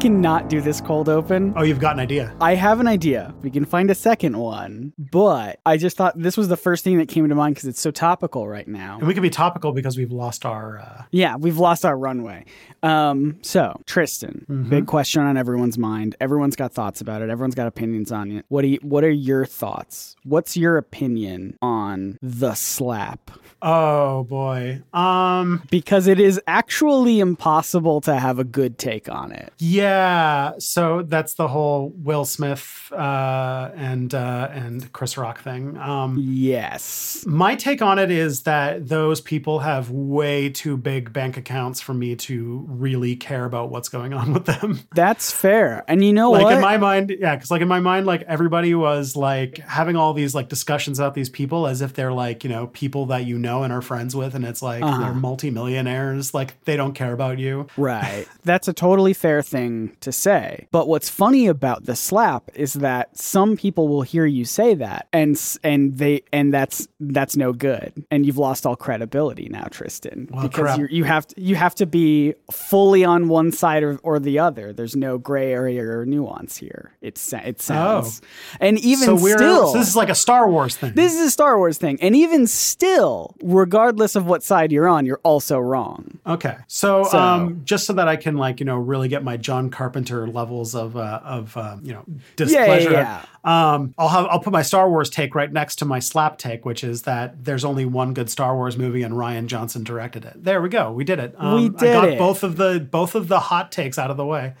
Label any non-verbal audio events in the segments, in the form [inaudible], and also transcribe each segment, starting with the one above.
Cannot do this cold open. Oh, you've got an idea. I have an idea. We can find a second one, but I just thought this was the first thing that came to mind because it's so topical right now. And we can be topical because we've lost our. Uh... Yeah, we've lost our runway. Um, so Tristan, big question on everyone's mind. Everyone's got thoughts about it. Everyone's got opinions on it. What do you, What are your thoughts? What's your opinion on the slap? Oh boy. Um. Because it is actually impossible to have a good take on it. Yeah. Yeah, so that's the whole Will Smith uh, and uh, and Chris Rock thing. Um, Yes. my take on it is that those people have way too big bank accounts for me to really care about what's going on with them. [laughs] That's fair. And you know like what? in my mind, yeah, because like in my mind, like everybody was like having all these like discussions about these people as if they're like you know people that you know and are friends with, and it's like Uh-huh. they're multimillionaires. Like they don't care about you. Right. That's a totally fair thing to say. But what's funny about the slap is that some people will hear you say that and and they and that's that's no good. And you've lost all credibility now, Tristan, Well, because you you have to, you have to be fully on one side or, or the other. There's no gray area or nuance here. It's it sounds. And even Oh. so still so this is like a Star Wars thing. this is a Star Wars thing. And even still, regardless of what side you're on, you're also wrong. Okay. So, So- um, just so that I can like, you know, really get my John Carpenter levels of, uh, of, uh, you know, displeasure. yeah, Um, I'll have, I'll put my Star Wars take right next to my slap take, which is that there's only one good Star Wars movie and Rian Johnson directed it. There we go. We did it. Um, We I did got it. both of the, both of the hot takes out of the way.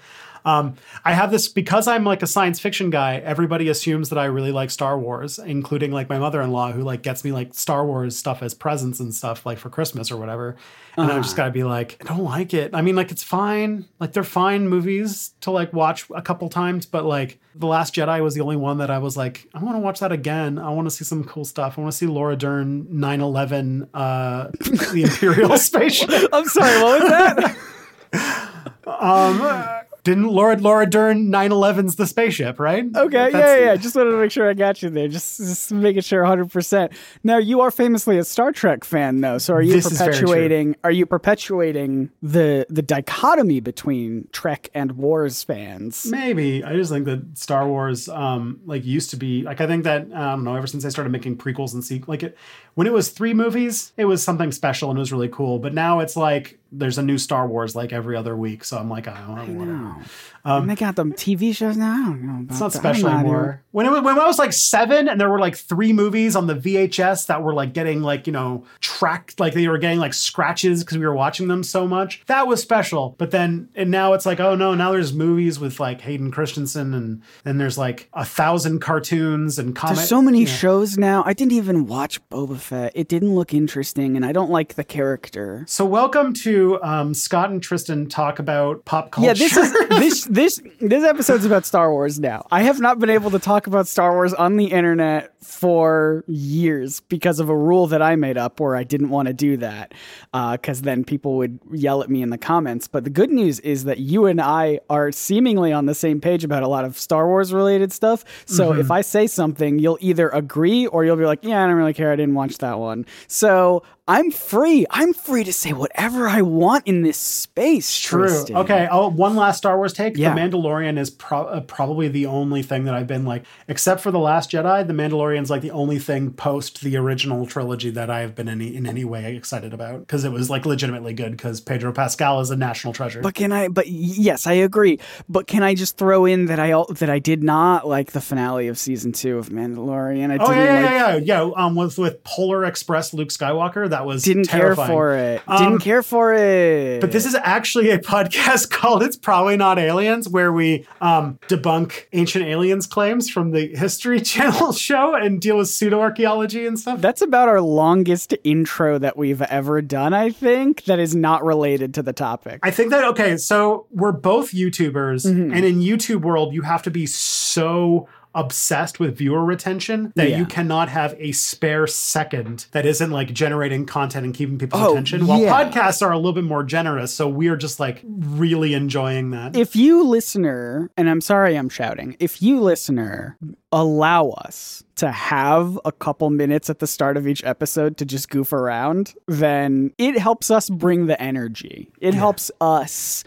Um, I have this because I'm like a science fiction guy. Everybody assumes that I really like Star Wars, including like my mother-in-law, who like gets me like Star Wars stuff as presents and stuff, like for Christmas or whatever. And I've just got to be like, I don't like it. I mean, like it's fine. Like they're fine movies to like watch a couple times, but like The Last Jedi was the only one that I was like, I want to watch that again. I want to see some cool stuff. I want to see Laura Dern 9/11, uh, the Imperial [laughs] spaceship. I'm sorry, what was that? [laughs] Didn't Laura Laura Dern 9/11's the spaceship, right? Okay, yeah, That's- yeah, yeah. Just wanted to make sure I got you there. Just, just making sure 100%. Now, you are famously a Star Trek fan, though. So are you This is very true. perpetuating? Are you perpetuating the the dichotomy between Trek and Wars fans? Maybe I just think that Star Wars, um, like used to be like I think that I don't know. Ever since they started making prequels and sequels, like it when it was three movies, it was something special and it was really cool. But now it's like there's a new Star Wars like every other week. So I'm like, I don't know. Whatever. and they got them TV shows now. I don't know about It's not that. special not anymore. When it was, when I was like seven, and there were like three movies on the VHS that were like getting like you know tracked, like they were getting like scratches because we were watching them so much. That was special. But then and now it's like oh no, now there's movies with like Hayden Christensen, and then there's like a thousand cartoons and comics. There's so many shows now. I didn't even watch Boba Fett. It didn't look interesting, and I don't like the character. So welcome to um, Scott and Tristan talk about pop culture. Yeah, this is [laughs] this this this episode's about Star Wars now. I have not been able to talk about Star Wars on the internet for years because of a rule that I made up where I didn't want to do that uh, because then people would yell at me in the comments. But the good news is that you and I are seemingly on the same page about a lot of Star Wars related stuff. So mm-hmm. if I say something, you'll either agree or you'll be like, "Yeah, I don't really care. I didn't watch that one." So I'm free. I'm free to say whatever I want in this space. True. Tristan. Okay. Oh, one last Star Wars take. Yeah. The Mandalorian is pro- uh, probably the only thing that I've been like, except for the Last Jedi. The Mandalorian's like the only thing post the original trilogy that I have been any in any way excited about because it was like legitimately good because Pedro Pascal is a national treasure. But can I? But yes, I agree. But can I just throw in that I that I did not like the finale of season two of Mandalorian? I oh didn't yeah, like. yeah, yeah, yeah. Um, with with Polar Express Luke Skywalker, that was Didn't terrifying. care for it. Um, didn't care for it. But this is actually a [laughs] podcast called "It's Probably Not Aliens," where we um, debunk ancient aliens claims from the History [laughs] Channel show and deal with pseudo archaeology and stuff. That's about our longest intro that we've ever done, I think, that is not related to the topic. I think that okay, so we're both YouTubers, Mm-hmm. and in YouTube world, you have to be so obsessed with viewer retention that Yeah. you cannot have a spare second that isn't like generating content and keeping people's Oh, attention. While yeah. podcasts are a little bit more generous, so we're just like really enjoying that. if you listener, and I'm sorry I'm shouting, if you listener allow us to have a couple minutes at the start of each episode to just goof around, then it helps us bring the energy. It helps us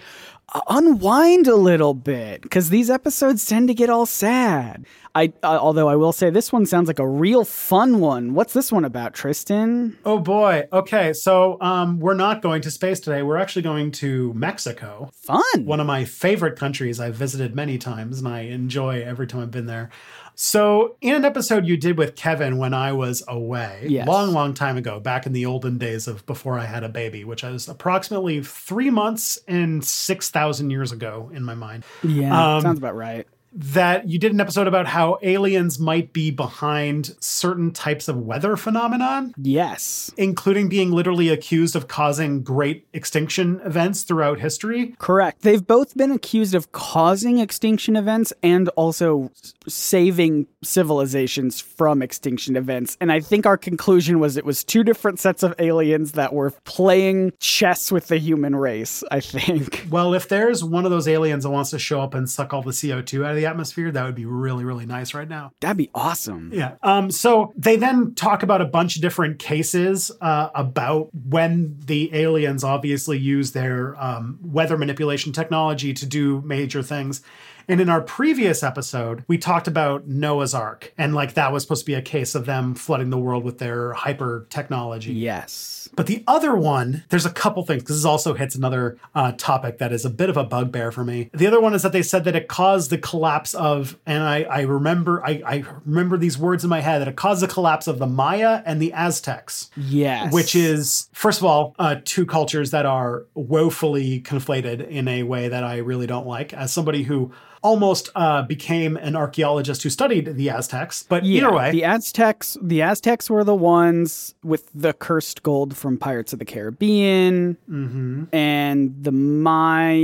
unwind a little bit because these episodes tend to get all sad. I uh, although I will say this one sounds like a real fun one. What's this one about, Tristan? Oh boy. Okay, so um, we're not going to space today. We're actually going to Mexico, Fun. one of my favorite countries I've visited many times, and I enjoy every time I've been there. So, in an episode you did with Kevin when I was away, Yes. long, long time ago, back in the olden days of before I had a baby, which was approximately three months and 6,000 years ago in my mind, yeah, um, sounds about right. That you did an episode about how aliens might be behind certain types of weather phenomenon Yes. including being literally accused of causing great extinction events throughout history. Correct. They've both been accused of causing extinction events and also saving civilizations from extinction events. And I think our conclusion was it was two different sets of aliens that were playing chess with the human race, I think. Well, if there's one of those aliens that wants to show up and suck all the CO2 out of the atmosphere, that would be really, really nice right now. That'd be awesome. Yeah. Um, so they then talk about a bunch of different cases uh, about when the aliens obviously use their um, weather manipulation technology to do major things. And in our previous episode, we talked about Noah's Ark, and like that was supposed to be a case of them flooding the world with their hyper technology. Yes. But the other one, there's a couple things this also hits another uh, topic that is a bit of a bugbear for me. The other one is that they said that it caused the collapse of, and I, I remember, I, I remember these words in my head that it caused the collapse of the Maya and the Aztecs, Yes. which is first of all uh, two cultures that are woefully conflated in a way that I really don't like. As somebody who almost uh, became an archaeologist who studied the Aztecs, but Yeah, either way, the Aztecs the Aztecs were the ones with the cursed gold from Pirates of the Caribbean, Mm-hmm. and the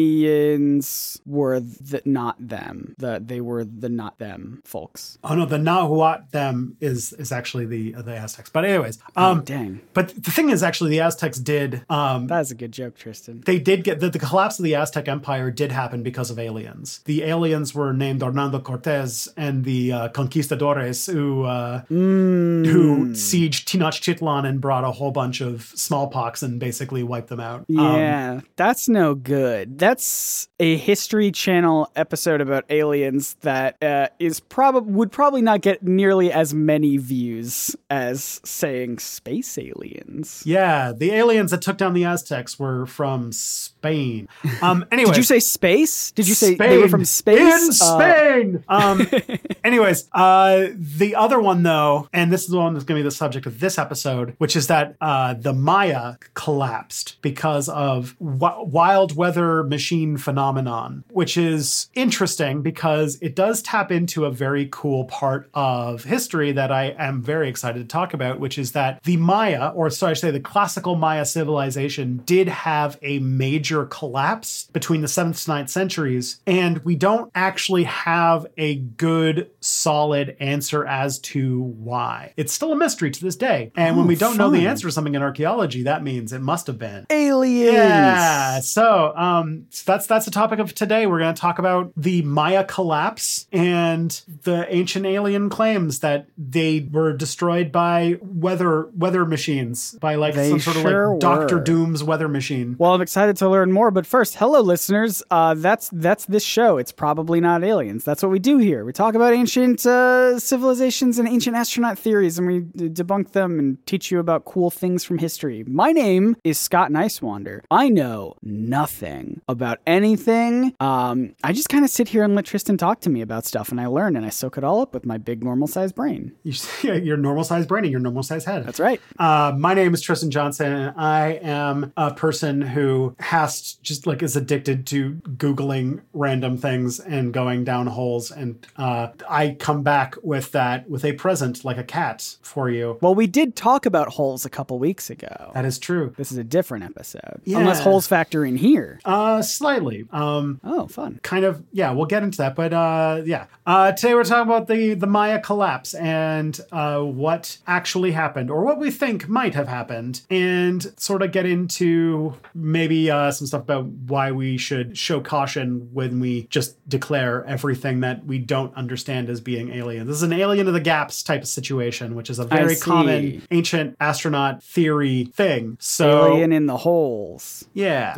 Mayans were the, not them. The they were the not them folks. Oh no, the Nahuatl them is is actually the the Aztecs. But anyways, um, oh, dang, but the thing is, actually, the Aztecs did um, that's a good joke, Tristan. they did get the, the collapse of the Aztec Empire did happen because of aliens. The aliens were named Hernando Cortez and the uh, conquistadores who uh, Mm. who sieged Tenochtitlan and brought a whole bunch of smallpox and basically wipe them out. Um, Yeah, that's no good. That's a History Channel episode about aliens that uh, is probably would probably not get nearly as many views as saying space aliens. yeah, the aliens that took down the Aztecs were from Spain. Um, anyway, [laughs] Did you say space? Did you say they were from space? In Uh, Spain. um, [laughs] anyways, uh, the other one though, and this is the one that's going to be the subject of this episode, which is that uh, the Maya collapsed because of w- wild weather machine phenomenon, which is interesting because it does tap into a very cool part of history that I am very excited to talk about, which is that the Maya, or sorry, I should say the classical Maya civilization, did have a major collapse between the seventh to ninth centuries, and we don't actually have a good, solid answer as to why. It's still a mystery to this day. And when we don't know the answer to something in archaeology, that means it must have been. Aliens. Yeah. So, um, so that's that's the topic of today. We're going to talk about the Maya collapse and the ancient alien claims that they were destroyed by weather weather machines, by like They some sort of like Doctor. Doom's weather machine. Well, I'm excited to learn more, but first, hello, listeners. Uh, that's that's this show. It's probably not aliens. That's what we do here. We talk about ancient uh, civilizations and ancient astronaut theories, and we debunk them and teach you about cool things from history. My name is Scott Niswander. I know nothing about anything. Um, I just kind of sit here and let Tristan talk to me about stuff, and I learn and I soak it all up with my big normal sized brain. You, [laughs] your normal size brain and your normal size head. That's right. Uh, my name is Tristan Johnson, and I am a person who has just like is addicted to googling random things and going down holes. And uh, I come back with that with a present, like a cat, for you. Well, we did talk about holes a couple weeks ago. That is true. This is a different episode. Yeah. Unless holes factor in here. Uh, slightly. Um, Oh, fun. kind of. Yeah, we'll get into that. But uh, yeah, uh, today we're talking about the the Maya collapse and uh, what actually happened, or what we think might have happened, and sort of get into maybe uh, some stuff about why we should show caution when we just declare everything that we don't understand as being alien. This is an alien of the gaps type of situation, which is a very common ancient astronaut theory thing. So Alien in the holes. yeah.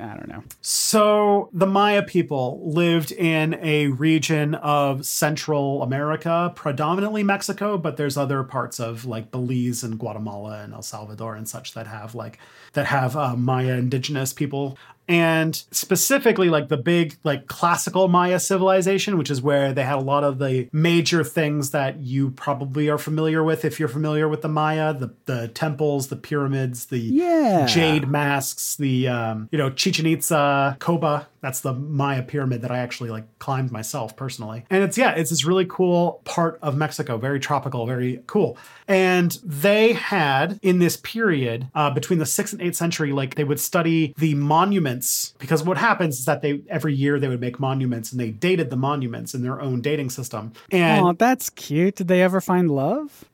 I don't know. So the Maya people lived in a region of Central America, predominantly Mexico, but there's other parts of like Belize and Guatemala and El Salvador and such that have like that have uh, Maya indigenous people. And specifically, like the big, like classical Maya civilization, which is where they had a lot of the major things that you probably are familiar with if you're familiar with the Maya the, the temples, the pyramids, the Yeah. jade masks, the um, you know Chichen Itza, Coba. That's the Maya pyramid that I actually like climbed myself personally. And it's yeah, it's this really cool part of Mexico, very tropical, very cool. And they had in this period uh, between the sixth and eighth century, like they would study the monuments because what happens is that they every year they would make monuments and they dated the monuments in their own dating system. And Oh, that's cute. Did they ever find love?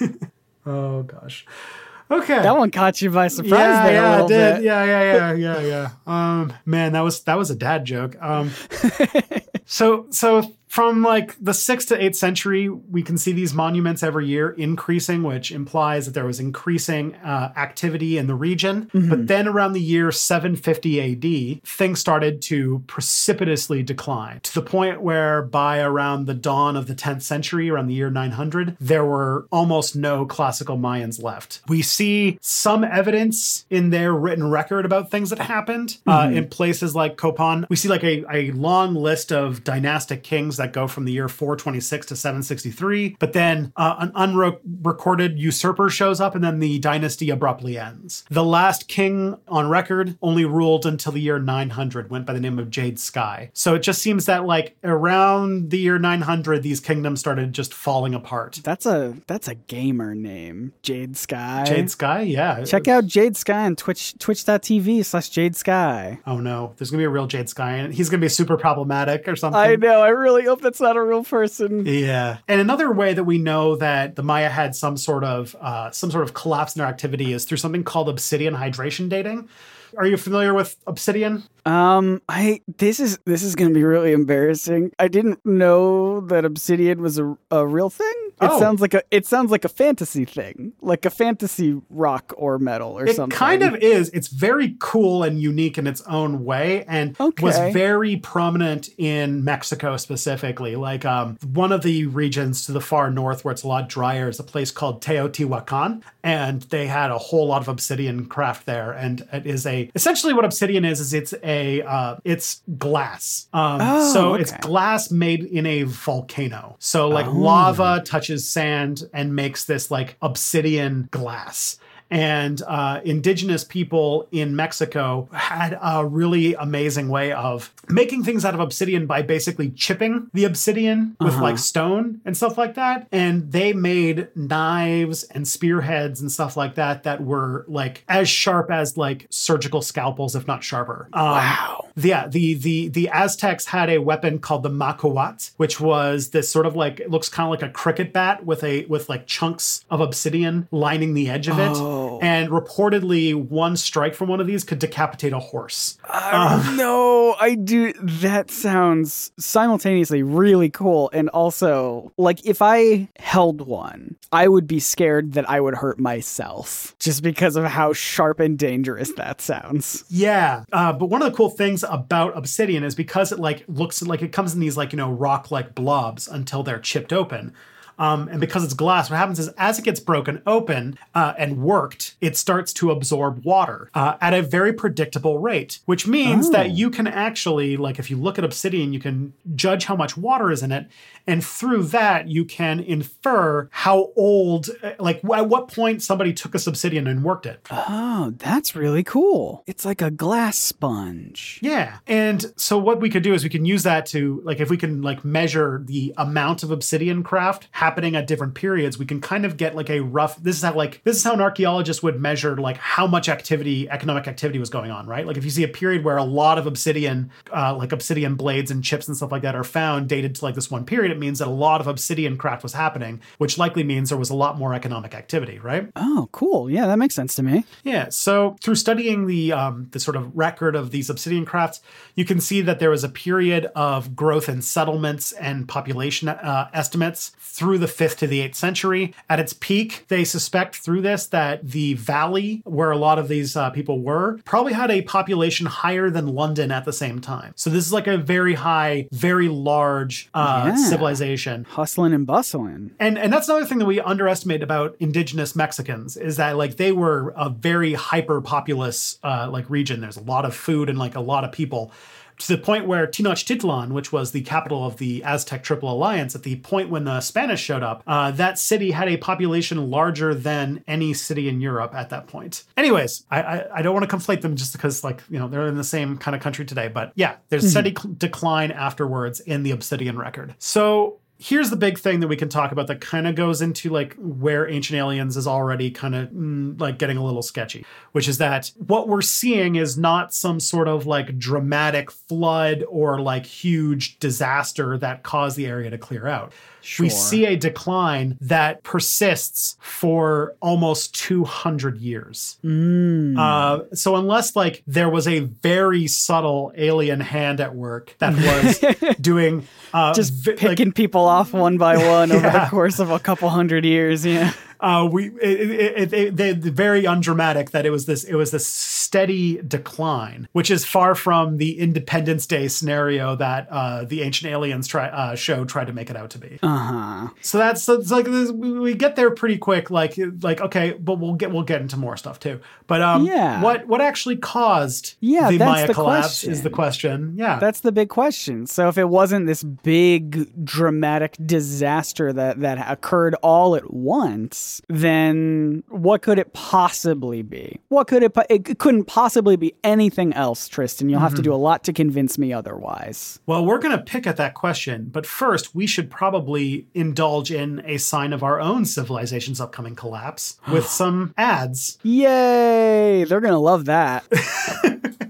[laughs] oh gosh. Okay. That one caught you by surprise yeah, there yeah, a little did. bit. Yeah, yeah, yeah, yeah, yeah. Um, man, that was that was a dad joke. Um, [laughs] so so from like the sixth to eighth century, we can see these monuments every year increasing, which implies that there was increasing uh, activity in the region. But then around the year 750 AD, things started to precipitously decline to the point where by around the dawn of the 10th century, around the year 900, there were almost no classical Mayans left. We see some evidence in their written record about things that happened uh, in places like Copan. We see like a, a long list of dynastic kings that go from the year 426 to 763, but then uh, an unrecorded usurper shows up and then the dynasty abruptly ends. The last king on record only ruled until the year 900, went by the name of Jade Sky. So it just seems that like around the year 900, these kingdoms started just falling apart. That's a that's a gamer name. Jade Sky. Jade Sky, yeah. Check out Jade Sky on Twitch twitch.tv slash Jade Sky. Oh no, there's gonna be a real Jade Sky, and he's gonna be super problematic or something. I know, I really hope that's not a real person. Yeah, and another way that we know that the Maya had some sort of uh, some sort of collapse in their activity is through something called obsidian hydration dating. Are you familiar with obsidian? Um, I this is this is gonna be really embarrassing. I didn't know that obsidian was a, a real thing. It Oh. sounds like a it sounds like a fantasy thing, like a fantasy rock or metal or It something. It kind of is. It's very cool and unique in its own way, and was very prominent in Mexico specifically. Like um, one of the regions to the far north, where it's a lot drier, is a place called Teotihuacan, and they had a whole lot of obsidian craft there. And it is a essentially what obsidian is is it's a uh, it's glass. Um, Oh, so it's glass made in a volcano. So like Oh. lava touches sand and makes this like obsidian glass. And uh, indigenous people in Mexico had a really amazing way of making things out of obsidian by basically chipping the obsidian with Uh-huh. like stone and stuff like that. And they made knives and spearheads and stuff like that that were like as sharp as like surgical scalpels, if not sharper. Um, Wow. yeah, the the the Aztecs had a weapon called the macuahuitl, which was this sort of like it looks kind of like a cricket bat with a with like chunks of obsidian lining the edge of it. Oh. And reportedly, one strike from one of these could decapitate a horse. Uh, [laughs] no, I do. That sounds simultaneously really cool and also like if I held one, I would be scared that I would hurt myself just because of how sharp and dangerous that sounds. Yeah, uh, but one of the cool things about obsidian is because it like looks like it comes in these like you know rock like blobs until they're chipped open. Um, and because it's glass, what happens is as it gets broken open uh, and worked, it starts to absorb water uh, at a very predictable rate, which means that you can actually, like, if you look at obsidian, you can judge how much water is in it. And through that, you can infer how old, uh, like, at what point somebody took a obsidian and worked it. Oh, that's really cool. It's like a glass sponge. Yeah. And so what we could do is we can use that to like if we can like measure the amount of obsidian craft happening at different periods, we can kind of get like a rough this is how like this is how an archaeologist would measure like how much activity, economic activity was going on, right? Like if you see a period where a lot of obsidian, uh, like obsidian blades and chips and stuff like that are found dated to like this one period, it means that a lot of obsidian craft was happening, which likely means there was a lot more economic activity, right? Oh, cool. Yeah, that makes sense to me. Yeah, so through studying the um, the sort of record of these obsidian crafts, you can see that there was a period of growth in settlements and population uh, estimates through the fifth to the eighth century. At its peak, they suspect through this that the valley where a lot of these uh, people were probably had a population higher than London at the same time. So this is like a very high, very large uh, Yeah. civilization. Hustling and bustling. And and that's another thing that we underestimate about indigenous Mexicans is that like they were a very hyper populous uh, like region. There's a lot of food and like a lot of people. To the point where Tenochtitlan, which was the capital of the Aztec Triple Alliance, at the point when the Spanish showed up, uh, that city had a population larger than any city in Europe at that point. Anyways, I, I, I don't want to conflate them just because like you know they're in the same kind of country today, but yeah, there's steady cl- decline afterwards in the Obsidian record. So here's the big thing that we can talk about that kind of goes into like where ancient aliens is already kind of mm, like getting a little sketchy which is that what we're seeing is not some sort of like dramatic flood or like huge disaster that caused the area to clear out we see a decline that persists for almost 200 years Mm. uh, so unless like there was a very subtle alien hand at work that was [laughs] doing uh, Just vi- like, picking people off one by [laughs] one over Yeah. the course of a couple hundred years. Yeah. uh, we it, it, it, they very undramatic that it was this it was this steady decline, which is far from the Independence Day scenario that uh, the Ancient Aliens try, uh, show tried to make it out to be. Uh huh. So that's so it's like this, we get there pretty quick. Like like okay, but we'll get we'll get into more stuff too. But um, Yeah. what what actually caused Yeah, the that's Maya the collapse is question. the question. Yeah, That's the big question. So if it wasn't this big dramatic disaster that that occurred all at once, then what could it possibly be? What could it it couldn't possibly be anything else, Tristan. You'll have to mm-hmm. do a lot to convince me otherwise. Well, we're going to pick at that question, but first we should probably indulge in a sign of our own civilization's upcoming collapse with [sighs] some ads. Yay! They're going to love that. [laughs]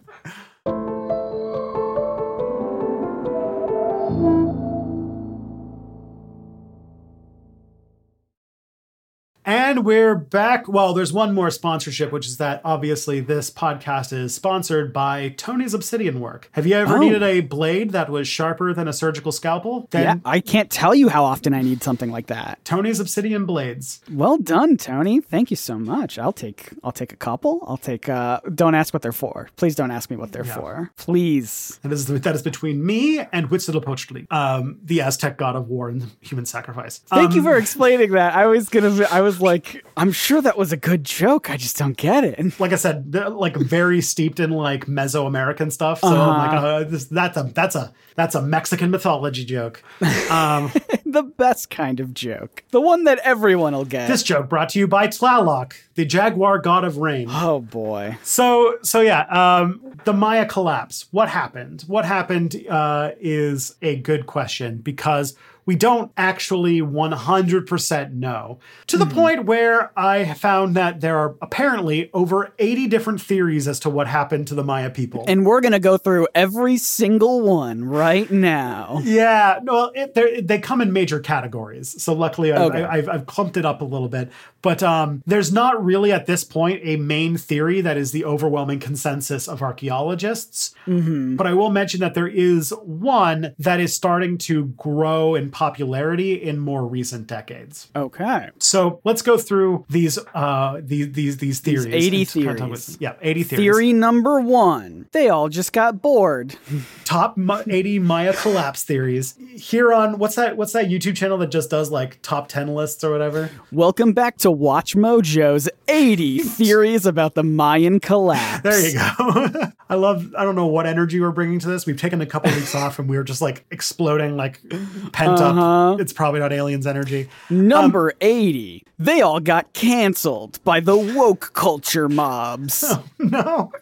And we're back. Well, there's one more sponsorship, which is that obviously this podcast is sponsored by Tony's Obsidian Work. Have you ever Oh. needed a blade that was sharper than a surgical scalpel? Then yeah, I can't tell you how often I need something like that. Tony's Obsidian Blades. Well done, Tony. Thank you so much. I'll take I'll take a couple. I'll take uh don't ask what they're for. Please don't ask me what they're for. Please. That is, that is between me and Huitzilopochtli, um, the Aztec god of war and human sacrifice. Thank you Um, for explaining that. I was gonna. I was like, I'm sure that was a good joke. I just don't get it. [laughs] like I said, like very steeped in like Mesoamerican stuff. So I'm like, uh, this, that's a that's a that's a Mexican mythology joke. Um, [laughs] the best kind of joke. The one that everyone will get. this joke brought to you by Tlaloc, the jaguar god of rain. oh boy. So so yeah, um, the Maya collapse. What happened? What happened uh, is a good question because we don't actually 100% know. To the point where I found that there are apparently over 80 different theories as to what happened to the Maya people. And we're going to go through every single one right now. yeah, well, it, they're- come in major categories. So luckily, I've, Okay. I've, I've clumped it up a little bit. But um, there's not really at this point a main theory that is the overwhelming consensus of archaeologists. But I will mention that there is one that is starting to grow in popularity in more recent decades. Okay. So let's go through these uh, these these these theories. 80 and kind of talk theories. yeah, 80 theories. Theory number one they all just got bored. [laughs] top 80 Maya collapse theories. Here on what's that what's that YouTube channel that just does like top 10 lists or whatever? Welcome back to WatchMojo's 80 [laughs] theories about the Mayan collapse. There you go. [laughs] I love I don't know what energy we're bringing to this. We've taken a couple weeks off and we were just like exploding like pent Uh-huh. up. It's probably not aliens energy. Number 80. They all got canceled by the woke culture mobs. [laughs] no.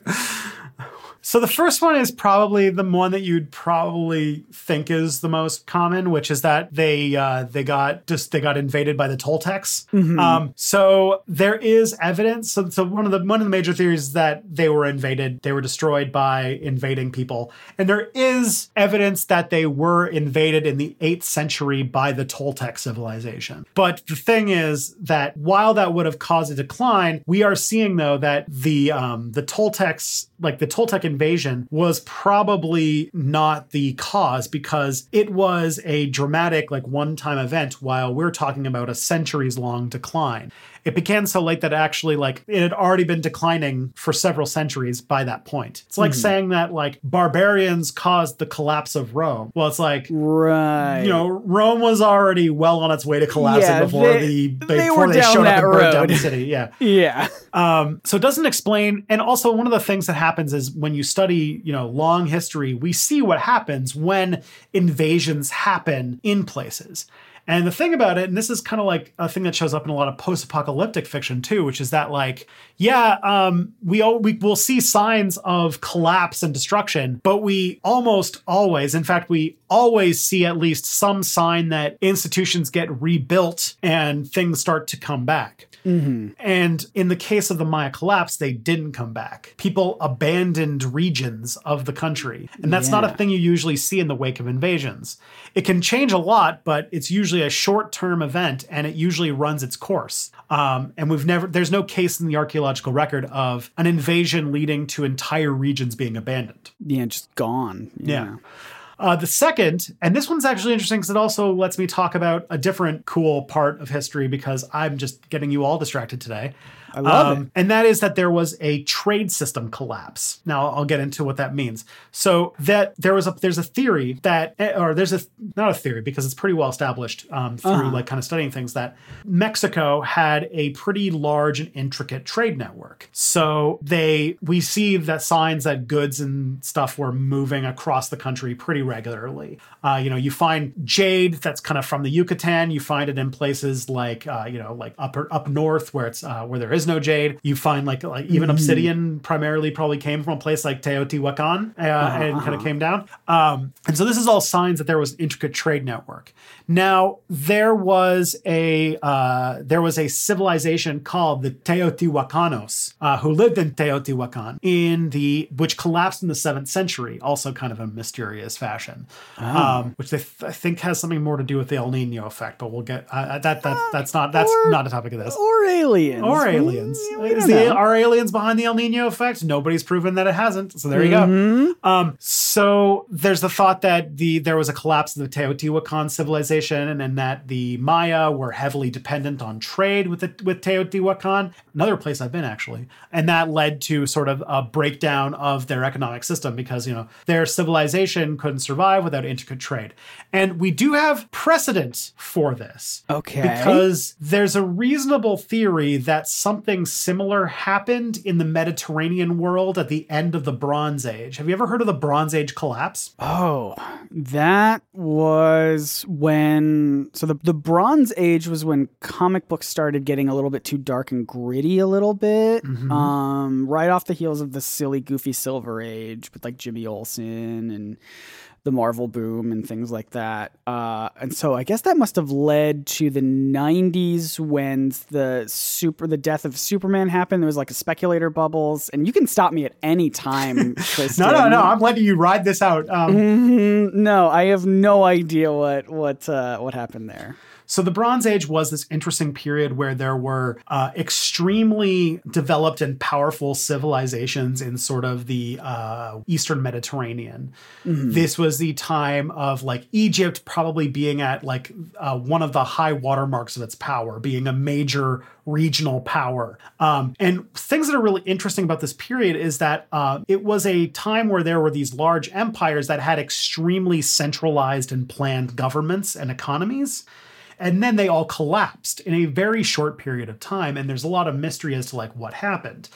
So the first one is probably the one that you'd probably think is the most common, which is that they uh, they got just they got invaded by the Toltecs. Um, so there is evidence. So, so one of the one of the major theories is that they were invaded, they were destroyed by invading people, and there is evidence that they were invaded in the eighth century by the Toltec civilization. But the thing is that while that would have caused a decline, we are seeing though that the um, the Toltecs, like the Toltec invasion, was probably not the cause because it was a dramatic, like one time event. While we're talking about a centuries long decline, it began so late that actually, like, it had already been declining for several centuries by that point. It's like saying that like barbarians caused the collapse of Rome. Well, it's like right. you know, Rome was already well on its way to collapsing Yeah, before they- the they before they showed up and burned down the city. Yeah. [laughs] yeah. Um, so it doesn't explain. And also, one of the things that happens is when you study, you know, long history, we see what happens when invasions happen in places. And the thing about it, and this is kind of like a thing that shows up in a lot of post-apocalyptic fiction too, which is that like, yeah, um, we all we will see signs of collapse and destruction, but we almost always, in fact, we always see at least some sign that institutions get rebuilt and things start to come back. And in the case of the Maya collapse, they didn't come back. People abandoned regions of the country. And that's not a thing you usually see in the wake of invasions. It can change a lot, but it's usually a short term event and it usually runs its course. Um, and we've never, there's no case in the archaeological record of an invasion leading to entire regions being abandoned. Yeah, just gone. Yeah. Uh, the second, and this one's actually interesting because it also lets me talk about a different cool part of history because I'm just getting you all distracted today. Um, I love it. And that is that there was a trade system collapse. Now I'll get into what that means. So that there was a there's a theory that or there's a not a theory because it's pretty well established um, through Uh-huh. like kind of studying things that Mexico had a pretty large and intricate trade network. So they we see that signs that goods and stuff were moving across the country pretty regularly. Uh, you know, you find jade that's kind of from the Yucatan. You find it in places like uh, you know like upper up north where it's uh, where there is no jade. You find like like even obsidian primarily probably came from a place like Teotihuacan uh, and kind of came down. Um, and so this is all signs that there was an intricate trade network. Now there was a uh, there was a civilization called the Teotihuacanos uh, who lived in Teotihuacan in the which collapsed in the seventh century, also kind of a mysterious fashion, um, which they th- I think has something more to do with the El Nino effect. But we'll get uh, that that that's not that's or- not a topic of this. Or aliens. Or We- aliens. Is the, are aliens behind the El Nino effect? Nobody's proven that it hasn't. So there you go. Mm-hmm. Um, so there's the thought that the there was a collapse of the Teotihuacan civilization, and, that the Maya were heavily dependent on trade with the, with Teotihuacan, another place I've been actually, and that led to sort of a breakdown of their economic system because you know their civilization couldn't survive without intricate trade, and we do have precedent for this. Okay. Because there's a reasonable theory that something similar happened in the Mediterranean world at the end of the Bronze Age. Have you ever heard of the Bronze Age collapse? Oh, that was when. So the the Bronze Age was when comic books started getting a little bit too dark and gritty, a little bit. Um, right off the heels of the silly, goofy Silver Age with like Jimmy Olsen and the Marvel boom and things like that. Uh, and so I guess that must have led to the 90s when the super the death of Superman happened. There was like a speculator bubbles, and you can stop me at any time. [laughs] no, no, no. I'm letting you ride this out. Um, mm-hmm. No, I have no idea what what uh, what happened there. So the Bronze Age was this interesting period where there were uh, extremely developed and powerful civilizations in sort of the uh, Eastern Mediterranean. Mm-hmm. This was the time of like Egypt probably being at like uh, one of the high watermarks of its power, being a major regional power. Um, and things that are really interesting about this period is that uh, it was a time where there were these large empires that had extremely centralized and planned governments and economies. And then they all collapsed in a very short period of time. And there's a lot of mystery as to like what happened.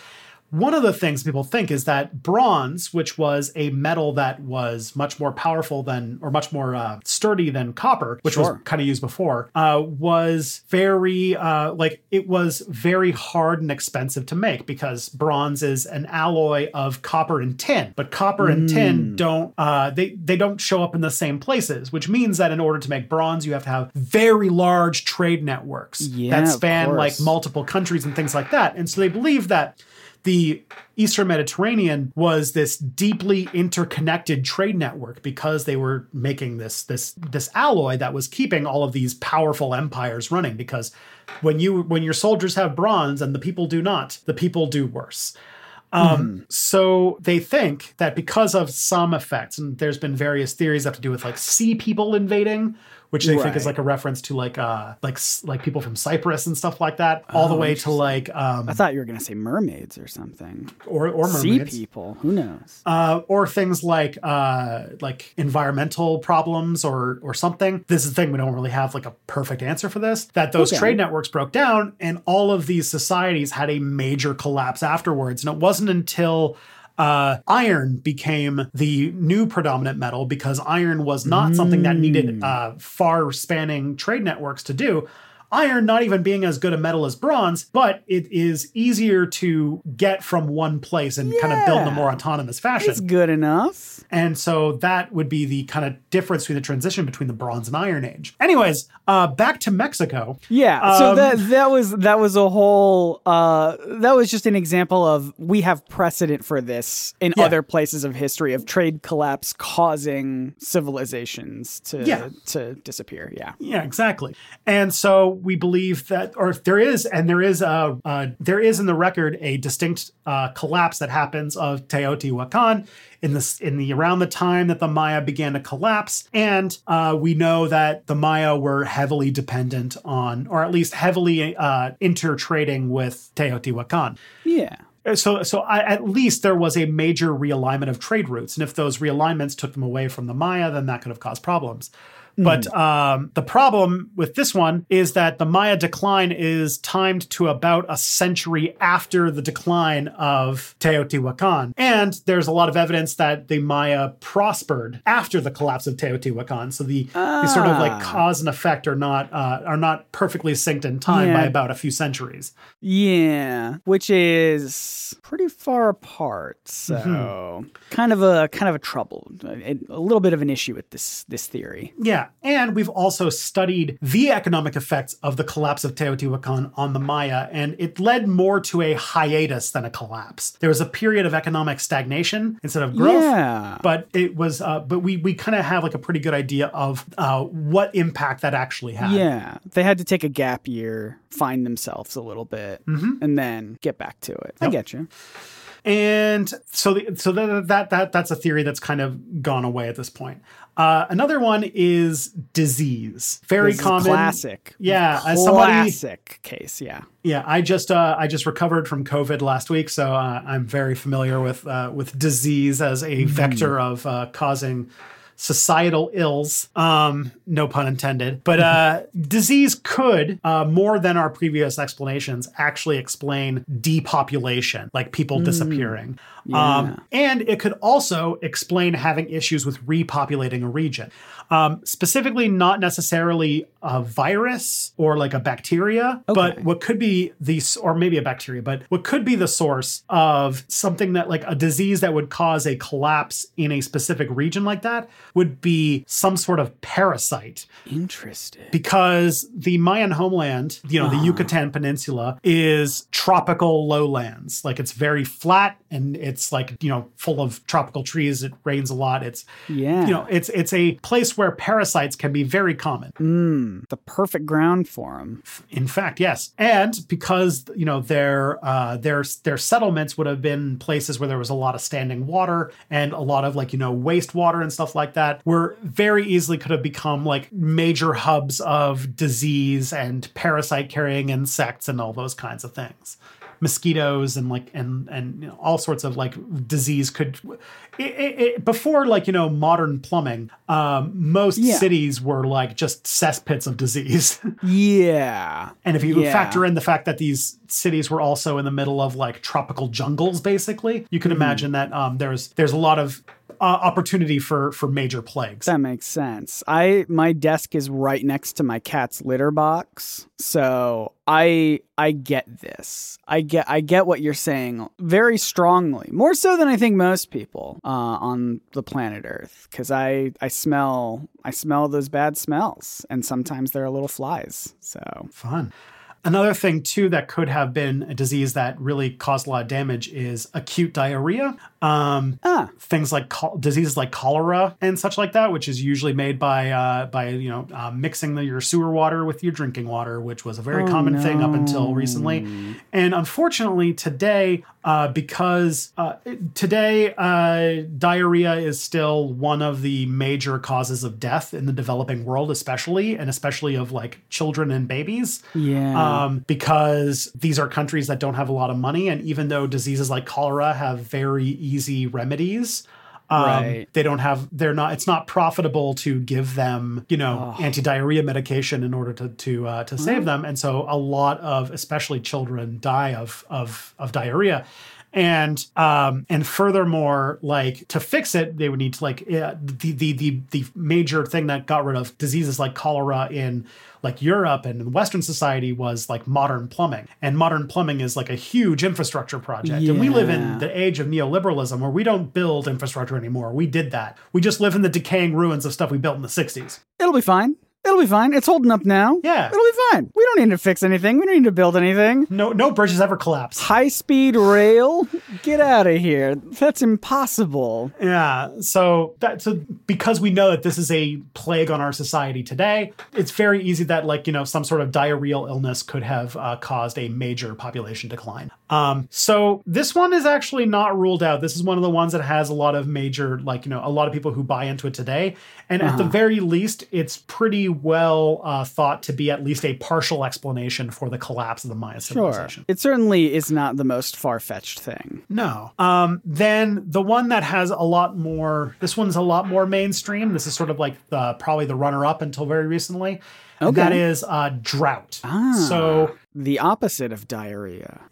One of the things people think is that bronze, which was a metal that was much more powerful than, or much more uh, sturdy than copper, which sure. was kind of used before, uh, was very, uh, like, it was very hard and expensive to make because bronze is an alloy of copper and tin. But copper mm. and tin mm. don't, uh, they, they don't show up in the same places, which means that in order to make bronze, you have to have very large trade networks yeah, that span like multiple countries and things like that. And so they believe that the Eastern Mediterranean was this deeply interconnected trade network because they were making this this this alloy that was keeping all of these powerful empires running because when you when your soldiers have bronze and the people do not the people do worse um, mm-hmm. So they think that because of some effects, and there's been various theories that have to do with like sea people invading, which they right. think is like a reference to like uh like like people from Cyprus and stuff like that, all oh, the way to like um I thought you were gonna say mermaids or something. Or or mermaids. Sea people. Who knows? Uh or things like uh like environmental problems or or something. This is the thing, we don't really have like a perfect answer for this. That those okay. trade networks broke down and all of these societies had a major collapse afterwards. And it wasn't until uh, iron became the new predominant metal because iron was not mm. something that needed mm. uh, far spanning trade networks to do iron not even being as good a metal as bronze, but it is easier to get from one place and yeah. kind of build in a more autonomous fashion. It's good enough. And so that would be the kind of difference between the transition between the Bronze and Iron Age. Anyways, uh, back to Mexico. Yeah. Um, so that that was that was a whole uh, that was just an example of we have precedent for this in yeah. other places of history of trade collapse causing civilizations to yeah. to disappear. Yeah. Yeah, exactly. And so we believe that, or there is, and there is a, uh, there is in the record a distinct uh, collapse that happens of Teotihuacan in the in the around the time that the Maya began to collapse, and uh, we know that the Maya were heavily dependent on, or at least heavily uh, intertrading with Teotihuacan. Yeah. Uh, so, so I, at least there was a major realignment of trade routes, and if those realignments took them away from the Maya, then that could have caused problems. But mm-hmm. um, the problem with this one is that the Maya decline is timed to about a century after the decline of Teotihuacan. And there's a lot of evidence that the Maya prospered after the collapse of Teotihuacan. So the, ah. the sort of like ah. cause and effect are not uh, are not perfectly synced in time yeah. by about a few centuries. Yeah, which is pretty far apart. So mm-hmm. kind of a kind of a trouble, a, a little bit of an issue with this this theory. Yeah, and we've also studied the economic effects of the collapse of Teotihuacan on the Maya, and it led more to a hiatus than a collapse. There was a period of economic stagnation instead of growth, yeah. but it was, uh, but we we kind of have like a pretty good idea of uh, what impact that actually had. Yeah, they had to take a gap year, find themselves a little bit, mm-hmm. and then get back to it. Yep. I get you. And so, the, so that, that that that's a theory that's kind of gone away at this point. Uh, another one is disease. Very this common. classic. Yeah. Classic somebody, case. Yeah. Yeah. I just uh, I just recovered from COVID last week, so uh, I'm very familiar with uh, with disease as a mm. vector of uh, causing societal ills, um, no pun intended. But uh, [laughs] disease could, uh, more than our previous explanations, actually explain depopulation, like people mm. disappearing. Yeah. Um, and it could also explain having issues with repopulating a region. Um, specifically, not necessarily a virus or like a bacteria, but what could be the or maybe a bacteria, but what could be the source of something that like a disease that would cause a collapse in a specific region like that would be some sort of parasite Interesting. because the Mayan homeland, you know, the Yucatan Peninsula is tropical lowlands. Like it's very flat and it's like, you know, full of tropical trees. It rains a lot. It's Yeah. you know, it's it's a place where parasites can be very common. Mm, the perfect ground for them. In fact, yes, and because you know their uh, their their settlements would have been places where there was a lot of standing water and a lot of like you know wastewater and stuff like that, were very easily could have become like major hubs of disease and parasite carrying insects and all those kinds of things mosquitoes and like and and you know, all sorts of like disease could it, it, it- before like you know modern plumbing um most Yeah. cities were like just cesspits of disease [laughs] Yeah. and if you Yeah. factor in the fact that these cities were also in the middle of like tropical jungles basically you Mm-hmm. can imagine that um there's there's a lot of uh, opportunity for for major plagues That makes sense. I my desk is right next to my cat's litter box. So I I get this. I get I get what you're saying very strongly. More so than I think most people uh, on the planet Earth cuz I I smell I smell those bad smells and sometimes there are little flies. So Fun. Another thing too that could have been a disease that really caused a lot of damage is acute diarrhea. Um, ah things like diseases like cholera and such like that, which is usually made by uh, by you know uh, mixing the, your sewer water with your drinking water, which was a very Oh, common thing up until recently. And unfortunately, today, uh, because uh, today uh, diarrhea is still one of the major causes of death in the developing world, especially and especially of like children and babies yeah. Um, because these are countries that don't have a lot of money. And even though diseases like cholera have very easy remedies, um, Right. they don't have, they're not, it's not profitable to give them, you know, anti diarrhea medication in order to, to, uh, to save them. And so a lot of, especially children, die of, of, of diarrhea. And um and furthermore, like to fix it, they would need to like the the the the major thing that got rid of diseases like cholera in like Europe and Western society was like modern plumbing. And modern plumbing is like a huge infrastructure project. And we live in the age of neoliberalism where we don't build infrastructure anymore. We did that. We just live in the decaying ruins of stuff we built in the 60s. It'll be fine. It'll be fine. It's holding up now. Yeah. It'll be fine. We don't need to fix anything. We don't need to build anything. No no bridges ever collapsed. High speed rail? Get out of here. That's impossible. Yeah. So that so because we know that this is a plague on our society today, it's very easy that like you know some sort of diarrheal illness could have uh, caused a major population decline. Um, so this one is actually not ruled out. This is one of the ones that has a lot of major like you know a lot of people who buy into it today, and at the very least, it's pretty well uh, thought to be at least a partial explanation for the collapse of the Maya civilization. Sure. It certainly is not the most far fetched thing. No. Um, then the one that has a lot more, this one's a lot more mainstream. This is sort of like the probably the runner up until very recently. Okay. that is uh, drought. Ah. So The opposite of diarrhea. [laughs]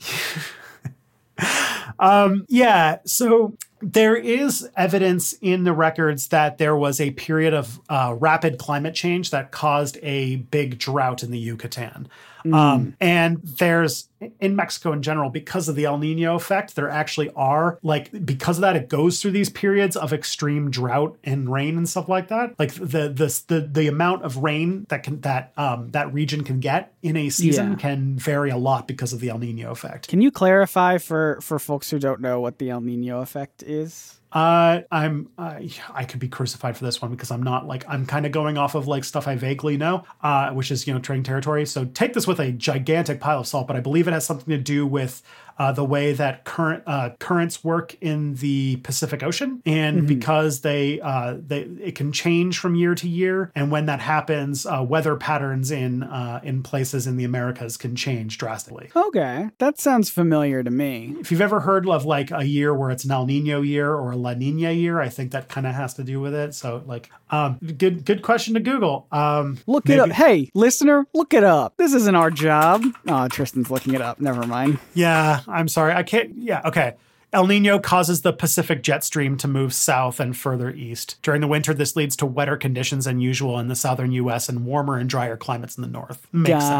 Um, yeah, so there is evidence in the records that there was a period of uh, rapid climate change that caused a big drought in the Yucatan. Um, and there's in Mexico in general, because of the El Nino effect, there actually are like because of that, it goes through these periods of extreme drought and rain and stuff like that. Like the the the, the amount of rain that can that um that region can get in a season Yeah. can vary a lot because of the El Nino effect. Can you clarify for, for folks who don't know what the El Nino effect is? Uh, I'm I I could be crucified for this one because I'm not like I'm kind of going off of like stuff I vaguely know, uh, which is you know trading territory. So take this with a gigantic pile of salt, but I believe it has something to do with uh, the way that current uh, currents work in the Pacific Ocean, and because they uh, they it can change from year to year, and when that happens, uh, weather patterns in uh, in places in the Americas can change drastically. Okay, that sounds familiar to me. If you've ever heard of like a year where it's an El Nino year or a La Nina year, I think that kind of has to do with it. So like, um, good good question to Google. Um, Look it up. Hey, listener, look it up. This isn't our job. Oh, Tristan's looking it up. Never mind. Yeah, I'm sorry, I can't. Yeah, okay. El Nino causes the Pacific jet stream to move south and further east. During the winter, this leads to wetter conditions than usual in the southern U.S. and warmer and drier climates in the north. Makes sense.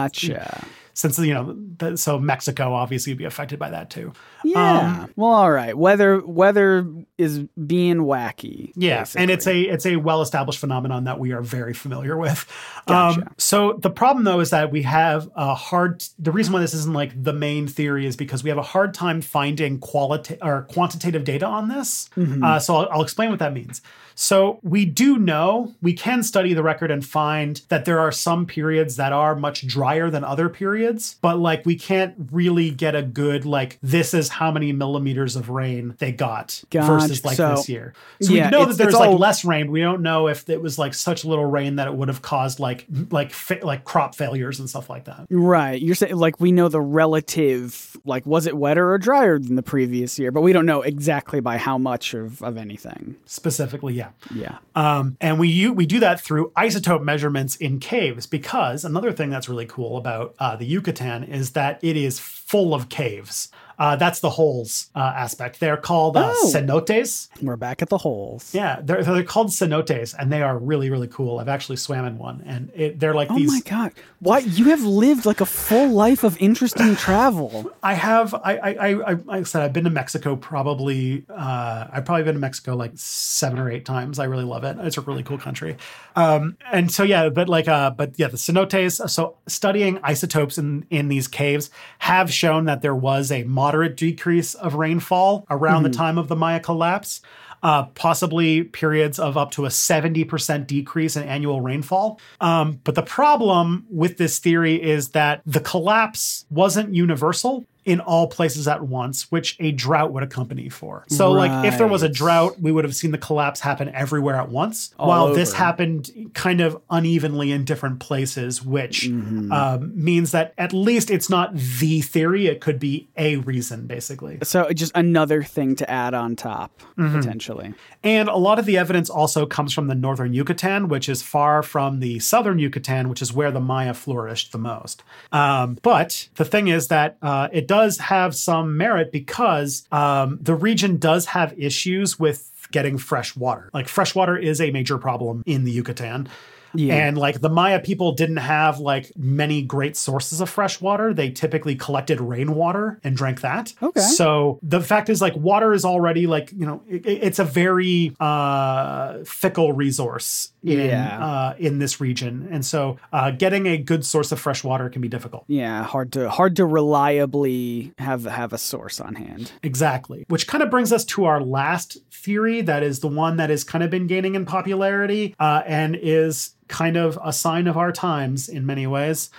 Since, you know, so Mexico obviously would be affected by that too. Yeah. well, all right. Weather weather is being wacky. Yeah, and it's a it's a well established phenomenon that we are very familiar with. Gotcha. Um, so the problem though is that we have a hard. The reason why this isn't like the main theory is because we have a hard time finding quality or quantitative data on this. Mm-hmm. Uh, so I'll, I'll explain what that means. So we do know we can study the record and find that there are some periods that are much drier than other periods, but like we can't really get a good like this is how many millimeters of rain they got versus like So- this year. So Yeah, we know that there's like all- less rain. We don't know if it was like such little rain that it would have caused like like fa- like crop failures and stuff like that. Right. You're saying like we know the relative like was it wetter or drier than the previous year, but we don't know exactly by how much of, of anything. Specifically, yeah. Yeah. Um, and we we do that through isotope measurements in caves because another thing that's really cool about uh, the Yucatan is that it is full of caves. Uh, that's the holes uh, aspect. They're called uh, Oh. cenotes. We're back at the holes. Yeah, they're, they're called cenotes, and they are really really cool. I've actually swam in one, and it, they're like Oh these. Oh my god. Why you have lived like a full life of interesting [laughs] travel. I have. I. I. I. I like I said I've been to Mexico probably. Uh, I've probably been to Mexico like seven or eight times. I really love it. It's a really cool country. Um, and so yeah, but like, uh, but yeah, the cenotes. So studying isotopes in in these caves have shown that there was a moderate decrease of rainfall around the time of the Maya collapse. Uh, possibly periods of up to a 70% decrease in annual rainfall. Um, but the problem with this theory is that the collapse wasn't universal in all places at once, which a drought would accompany for. So, like, if there was a drought, we would have seen the collapse happen everywhere at once, All while this happened kind of unevenly in different places, which Mm-hmm. um, means that at least it's not the theory. It could be a reason, basically. So just another thing to add on top, potentially. And a lot of the evidence also comes from the northern Yucatan, which is far from the southern Yucatan, which is where the Maya flourished the most. Um, but the thing is that uh, it does have some merit because um, the region does have issues with getting fresh water. Like, fresh water is a major problem in the Yucatan. Yeah. And like the Maya people didn't have like many great sources of fresh water. They typically collected rainwater and drank that. Okay. So the fact is like water is already like, you know, it, it's a very uh fickle resource in Yeah. uh in this region. And so uh getting a good source of fresh water can be difficult. Yeah, hard to hard to reliably have have a source on hand. Exactly. Which kind of brings us to our last theory that is the one that has kind of been gaining in popularity uh, and is kind of a sign of our times in many ways,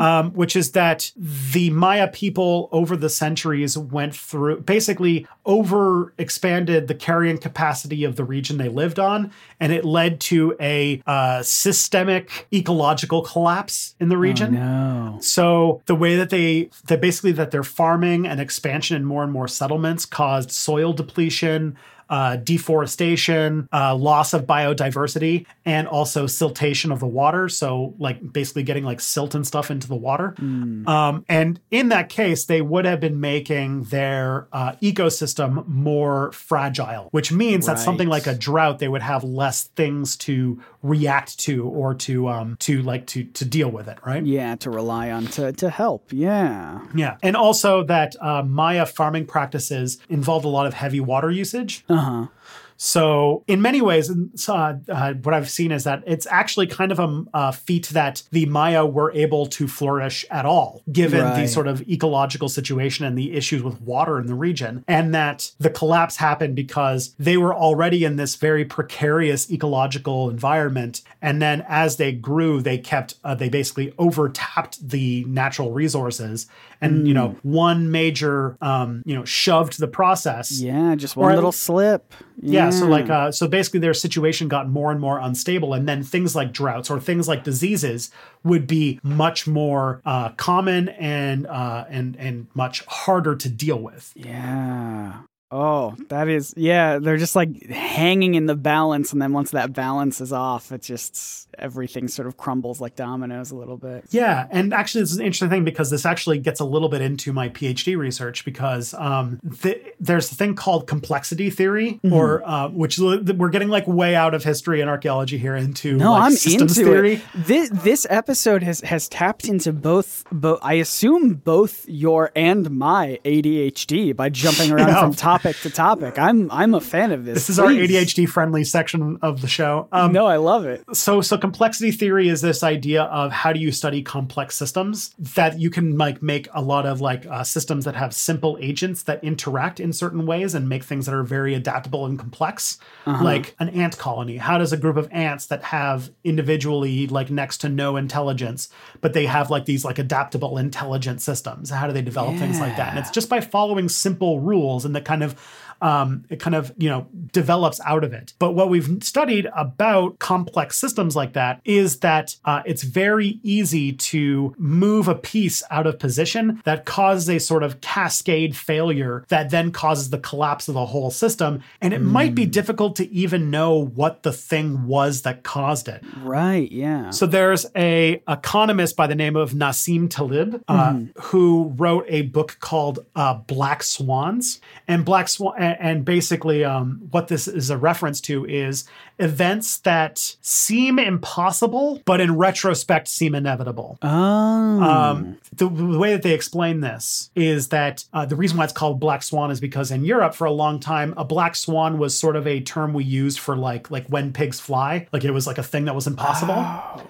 um, which is that the Maya people over the centuries went through, basically over expanded the carrying capacity of the region they lived on, and it led to a uh, systemic ecological collapse in the region. No. So the way that they that basically that their farming and expansion in more and more settlements caused soil depletion, uh, deforestation, uh, loss of biodiversity, and also siltation of the water. So like basically getting like silt and stuff into the water. Um, and in that case, they would have been making their uh, ecosystem more fragile, which means that something like a drought, they would have less things to react to or to um, to like to to deal with it, right? Yeah, to rely on to to help. Yeah. Yeah. And also that uh, Maya farming practices involved a lot of heavy water usage. Uh huh. So, in many ways, uh, uh, what I've seen is that it's actually kind of a, a feat that the Maya were able to flourish at all, given the sort of ecological situation and the issues with water in the region. And that the collapse happened because they were already in this very precarious ecological environment. And then as they grew, they kept, uh, they basically overtapped the natural resources. And, you know, one major, um, you know, shoved the process. Yeah, just one little slip. Yeah, so like uh so basically their situation got more and more unstable and then things like droughts or things like diseases would be much more uh common and uh and and much harder to deal with. Yeah. Oh, that is yeah. They're just like hanging in the balance, and then once that balance is off, it just everything sort of crumbles like dominoes a little bit. Yeah, and actually, this is an interesting thing because this actually gets a little bit into my PhD research because um, th- there's a thing called complexity theory, Mm-hmm. or uh, which we're getting like way out of history and archaeology here into No, like, I'm systems into theory. it. This this episode has has tapped into both both. I assume both your and my ADHD by jumping [laughs] around from topic to topic. I'm I'm a fan of this. This is our ADHD friendly section of the show. Um, No, I love it. so so complexity theory is this idea of how do you study complex systems that you can like make a lot of like uh, systems that have simple agents that interact in certain ways and make things that are very adaptable and complex like an ant colony how does a group of ants that have individually like next to no intelligence but they have like these like adaptable intelligent systems how do they develop things like that and it's just by following simple rules and the kind of of um, it kind of you know develops out of it. But what we've studied about complex systems like that is that uh, it's very easy to move a piece out of position that causes a sort of cascade failure that then causes the collapse of the whole system. And it might be difficult to even know what the thing was that caused it. Right, yeah. So there's a economist by the name of Nassim Taleb uh, who wrote a book called uh, Black Swans, and Black Swan, and, and basically um, what this is a reference to is events that seem impossible, but in retrospect seem inevitable. Oh. Um, the, the way that they explain this is that uh, the reason why it's called black swan is because in Europe for a long time a black swan was sort of a term we used for like like when pigs fly, like it was like a thing that was impossible.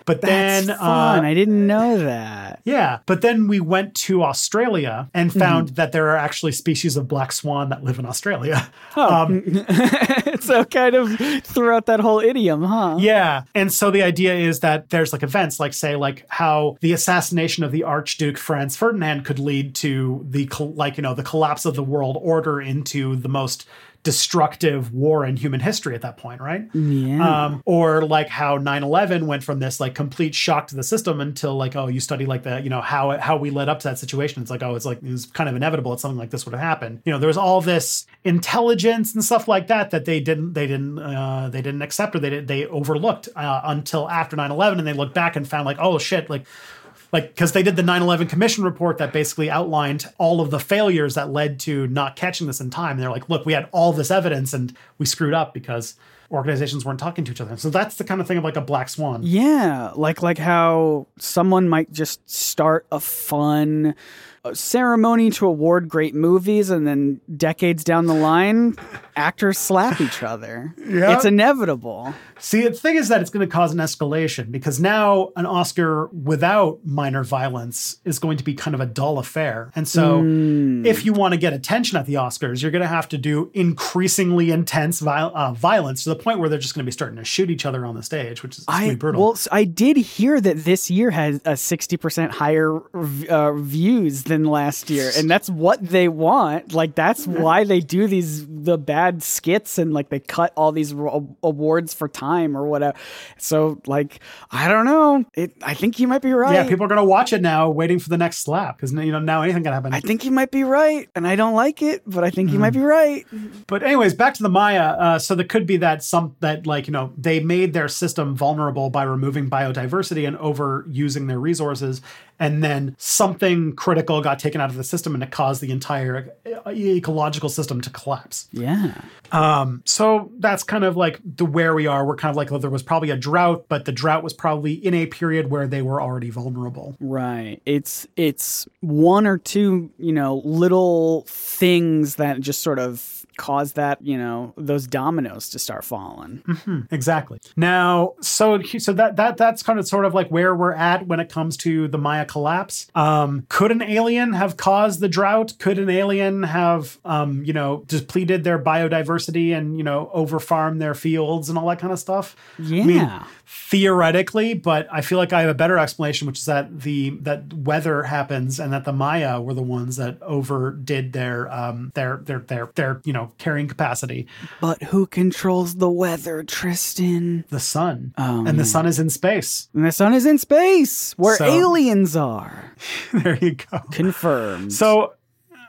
but That's then fun. uh, I didn't know that. Yeah, but then we went to Australia and Mm-hmm. found that there are actually species of black swan that live in Australia. [laughs] Oh. [laughs] so kind of throughout that whole idiom, huh? Yeah. And so the idea is that there's like events, like say, like how the assassination of the Archduke Franz Ferdinand could lead to the, like, you know, the collapse of the world order into the most destructive war in human history at that point, right? Yeah. Um, or like how 9-11 went from this like complete shock to the system until like, oh, you study like the, you know, how how we led up to that situation. It's like, oh, it's like it was kind of inevitable that something like this would have happened. You know, there was all this intelligence and stuff like that that they didn't they didn't uh, they didn't accept or they did, they overlooked uh, until after 9-11 and they looked back and found like, oh shit, like like because they did the 9-11 commission report that basically outlined all of the failures that led to not catching this in time. And they're like look we had all this evidence and we screwed up because organizations weren't talking to each other. So that's the kind of thing of like a black swan. Yeah, like like how someone might just start a fun uh, ceremony to award great movies and then decades down the line actors slap each [laughs] other. Yeah. It's inevitable. See, the thing is that it's going to cause an escalation because now an Oscar without minor violence is going to be kind of a dull affair. And so, if you want to get attention at the Oscars, you're going to have to do increasingly intense viol- uh, violence to the point where they're just going to be starting to shoot each other on the stage, which is I pretty brutal. well, I did hear that this year had a sixty percent higher uh, views than last year, and that's what they want. Like that's why they do these the bad skits and like they cut all these awards for time or whatever. So like I don't know. It, I think you might be right. yeah, people are going to watch it now, waiting for the next slap because you know now anything can happen. I think you might be right, and I don't like it, but I think you might be right. But anyways, back to the Maya. Uh, so there could be that some that like you know they made their system vulnerable by removing biodiversity and overusing their resources, and then something critical got taken out of the system and it caused the entire ecological system to collapse. Yeah. Um, so that's kind of like the where we are. We're kind of like well, there was probably a drought, but the drought was probably in a period where they were already vulnerable. Right. It's it's one or two, you know, little things that just sort of cause that, you know, those dominoes to start falling. Exactly. Now, so so that that that's kind of sort of like where we're at when it comes to the Maya collapse. Um, could an alien have caused the drought? Could an alien have, um, you know, depleted their biodiversity and you know overfarmed their fields and all that kind of stuff? Yeah. theoretically, but I feel like I have a better explanation, which is that the that weather happens and that the Maya were the ones that overdid their um their their their their you know carrying capacity. But who controls the weather, Tristan? The sun, Oh, and the sun is in space. And the sun is in space, where So- aliens are. [laughs] there you go. Confirmed. So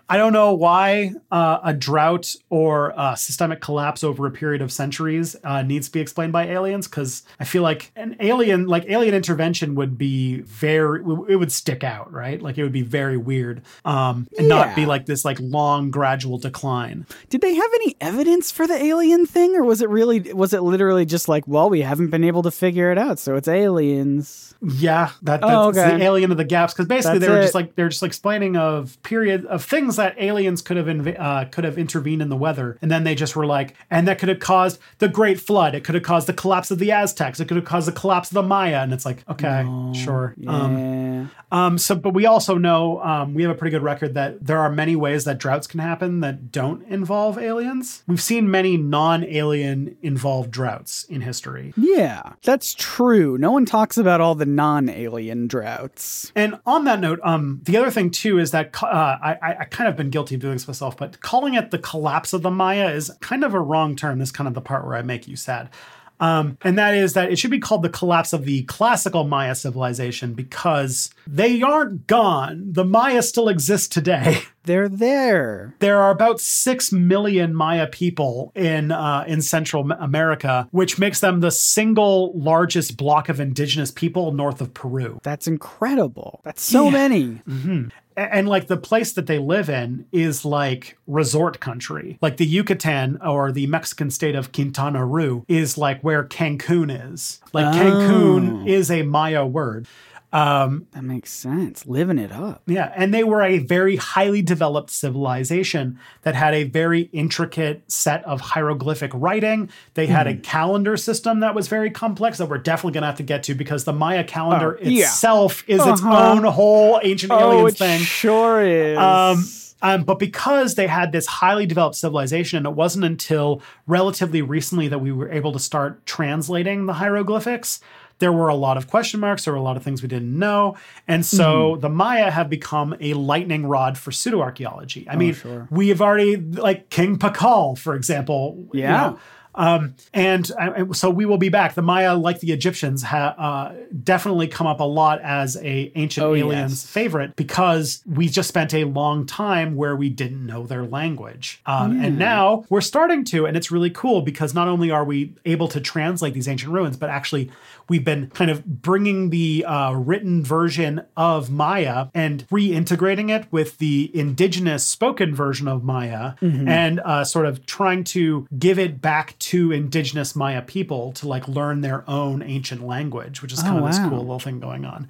I don't know why uh, a drought or a systemic collapse over a period of centuries uh, needs to be explained by aliens because I feel like an alien, like alien intervention, would be very, it would stick out, right? Like it would be very weird, um, and Yeah. not be like this like long gradual decline. Did they have any evidence for the alien thing, or was it really? Was it literally just like, well, we haven't been able to figure it out, so it's aliens? Yeah, that, that's Oh, okay. the alien of the gaps because basically That's they were it. just like they're just explaining of period of things that aliens could have inv- uh, could have intervened in the weather, and then they just were like, and that could have caused the Great Flood. It could have caused the collapse of the Aztecs. It could have caused the collapse of the Maya, and it's like, okay, sure. Um, Yeah. um, so, but we also know um, we have a pretty good record that there are many ways that droughts can happen that don't involve aliens. We've seen many non-alien involved droughts in history. yeah, that's true. No one talks about all the non-alien droughts. And on that note, um, the other thing too is that uh, I, I I kind of been guilty of doing this myself, but calling it the collapse of the Maya is kind of a wrong term. This is kind of the part where I make you sad. Um, and that is that it should be called the collapse of the classical Maya civilization because they aren't gone. The Maya still exist today. [laughs] They're there. There are about six million Maya people in uh, in Central America, which makes them the single largest block of indigenous people north of Peru. That's incredible. That's so Yeah. many. A- and like the place that they live in is like resort country. Like the yucatan or the mexican state of quintana roo is like where cancun is. Like cancun oh. is a maya word um That makes sense. Living it up. yeah and they were a very highly developed civilization that had a very intricate set of hieroglyphic writing they had a calendar system that was very complex that we're definitely going to have to get to because the maya calendar Oh, yeah. itself is its Uh-huh. own whole ancient Oh, aliens it thing sure is. um, um, but because they had this highly developed civilization, and it wasn't until relatively recently that we were able to start translating the hieroglyphics, there were a lot of question marks. There were a lot of things we didn't know. And so Mm-hmm. the Maya have become a lightning rod for pseudoarchaeology. I mean, Oh, sure. we have already, like King Pakal, for example. you Yeah. know, um, and uh, so we will be back. The Maya, like the Egyptians, ha- uh, definitely come up a lot as a ancient Oh, aliens yes. favorite because we just spent a long time where we didn't know their language. Um, And now we're starting to, and it's really cool because not only are we able to translate these ancient ruins, but actually we've been kind of bringing the uh, written version of Maya and reintegrating it with the indigenous spoken version of Maya and uh, sort of trying to give it back to indigenous Maya people to like learn their own ancient language, which is kind of this cool little thing going on.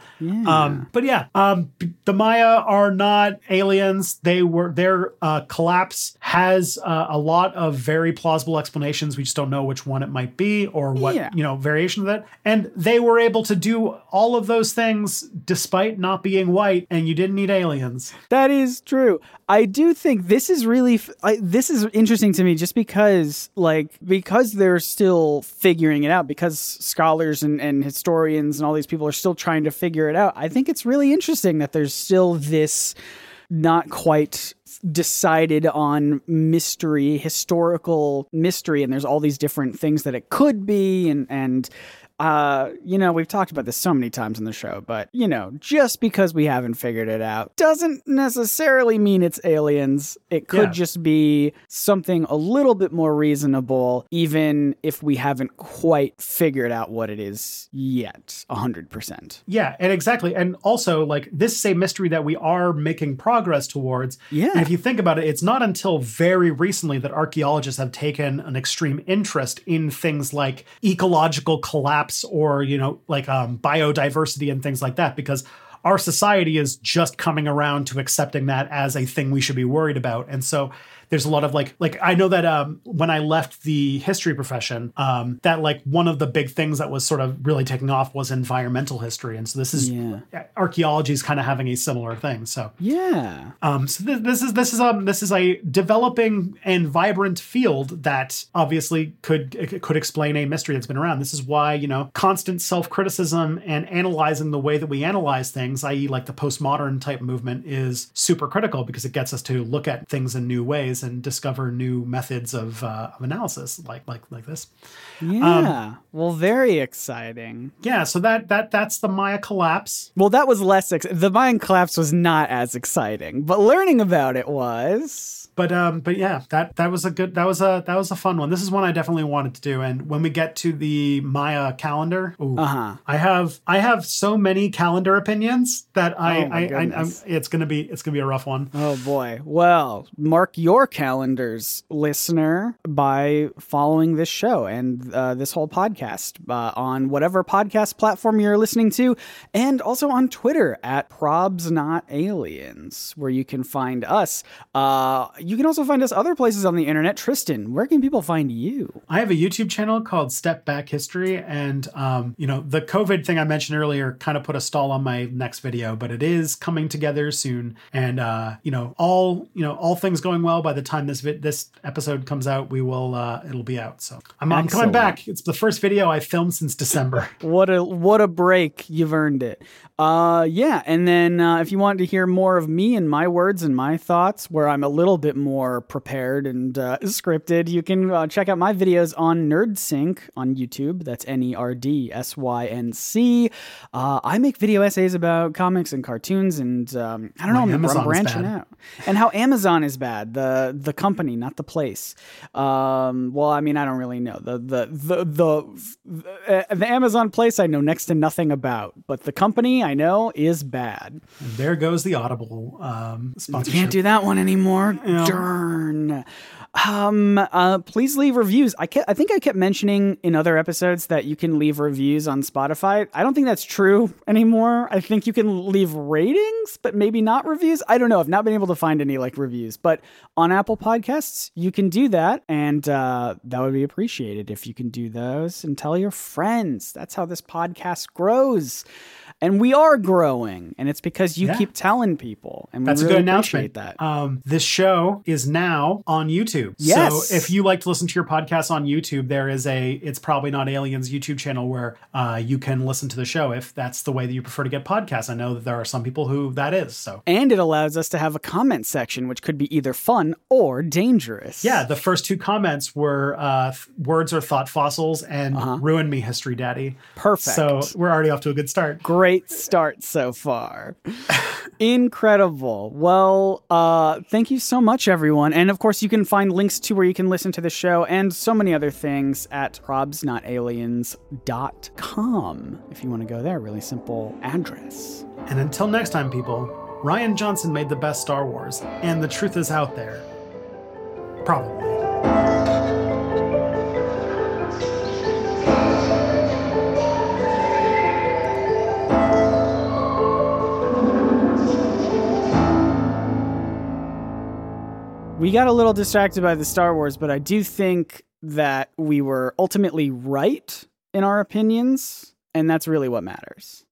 Um, but yeah, um, the Maya are not aliens. They were their uh, collapse has uh, a lot of very plausible explanations. We just don't know which one it might be or what Yeah. you know variation of it. And they were able to do all of those things despite not being white, and you didn't need aliens. That is true. I do think this is really this is interesting to me just because like because they're still figuring it out because scholars and, and historians and all these people are still trying to figure it out. I think it's really interesting that there's still this not quite decided on mystery historical mystery and there's all these different things that it could be and and uh, you know, we've talked about this so many times in the show, but you know, just because we haven't figured it out doesn't necessarily mean it's aliens. It could Yeah. just be something a little bit more reasonable, even if we haven't quite figured out what it is yet. A hundred percent. Yeah, and exactly. And also, like, this is a mystery that we are making progress towards. Yeah. And if you think about it, it's not until very recently that archaeologists have taken an extreme interest in things like ecological collapse or, you know, like um, biodiversity and things like that, because our society is just coming around to accepting that as a thing we should be worried about. And so there's a lot of like like I know that um, when I left the history profession, um, that like one of the big things that was sort of really taking off was environmental history, and so this is Yeah. archaeology is kind of having a similar thing. So Yeah. um, so this, this is this is um this is a developing and vibrant field that obviously could could explain a mystery that's been around. This is why you know constant self criticism and analyzing the way that we analyze things, i.e., like the postmodern type movement, is super critical because it gets us to look at things in new ways and discover new methods of, uh, of analysis, like like like this. Yeah. Um, well, very exciting. Yeah. So that that that's the Maya collapse. Well, that was less. Ex- the Mayan collapse was not as exciting, but learning about it was but um but yeah that that was a good that was a that was a fun one. This is one i definitely wanted to do. And when we get to the maya calendar ooh, uh-huh. i have i have so many calendar opinions that i oh I, I I'm, it's gonna be it's gonna be a rough one. Oh boy. Well mark your calendars listener by following this show and uh, this whole podcast uh, on whatever podcast platform you're listening to and also on twitter at probs not aliens where you can find us. Uh you can also find us other places on the internet. Tristan, where can people find you? I have a YouTube channel called Step Back History, and um, you know the COVID thing I mentioned earlier kind of put a stall on my next video, but it is coming together soon. And uh, you know, all you know, all things going well. By the time this vi- this episode comes out, we will uh, it'll be out. So I'm, I'm coming back. It's the first video I filmed since December. [laughs] what a what a break! You've earned it. Uh, yeah, and then uh, if you want to hear more of me and my words and my thoughts, where I'm a little bit more prepared and uh, scripted, you can uh, check out my videos on NerdSync on YouTube. That's N E R D S Y N C. Uh, I make video essays about comics and cartoons, and um, I don't know, I'm, I'm branching out. And how Amazon is bad, the the company, not the place. Um, well, I mean, I don't really know the the the the, the, the Amazon place. I know next to nothing about, but the company I know is bad. And there goes the Audible um, sponsorship. Can't do that one anymore. Yeah. Darn. Um, uh, please leave reviews. I I think I kept mentioning in other episodes that you can leave reviews on Spotify. I don't think that's true anymore. I think you can leave ratings, but maybe not reviews. I don't know. I've not been able to find any like reviews, but on Apple Podcasts, you can do that, and uh, that would be appreciated if you can do those and tell your friends. That's how this podcast grows and we are growing, and it's because you yeah. keep telling people, and that's really a good announcement. That um, this show is now on YouTube. Yes. So if you like to listen to your podcast on YouTube, there is a it's probably not aliens YouTube channel where uh, you can listen to the show if that's the way that you prefer to get podcasts. I know that there are some people who that is. So and it allows us to have a comment section, which could be either fun or dangerous. Yeah, the first two comments were uh, words or thought fossils and uh-huh. ruin me, history daddy. Perfect. So we're already off to a good start. Great great start so far. Incredible. Well, uh, thank you so much, everyone. And of course, you can find links to where you can listen to the show and so many other things at probsnotaliens.com if you want to go there. Really simple address. And until next time, people, Rian Johnson made the best Star Wars, and the truth is out there. Probably. We got a little distracted by the Star Wars, but I do think that we were ultimately right in our opinions, and that's really what matters.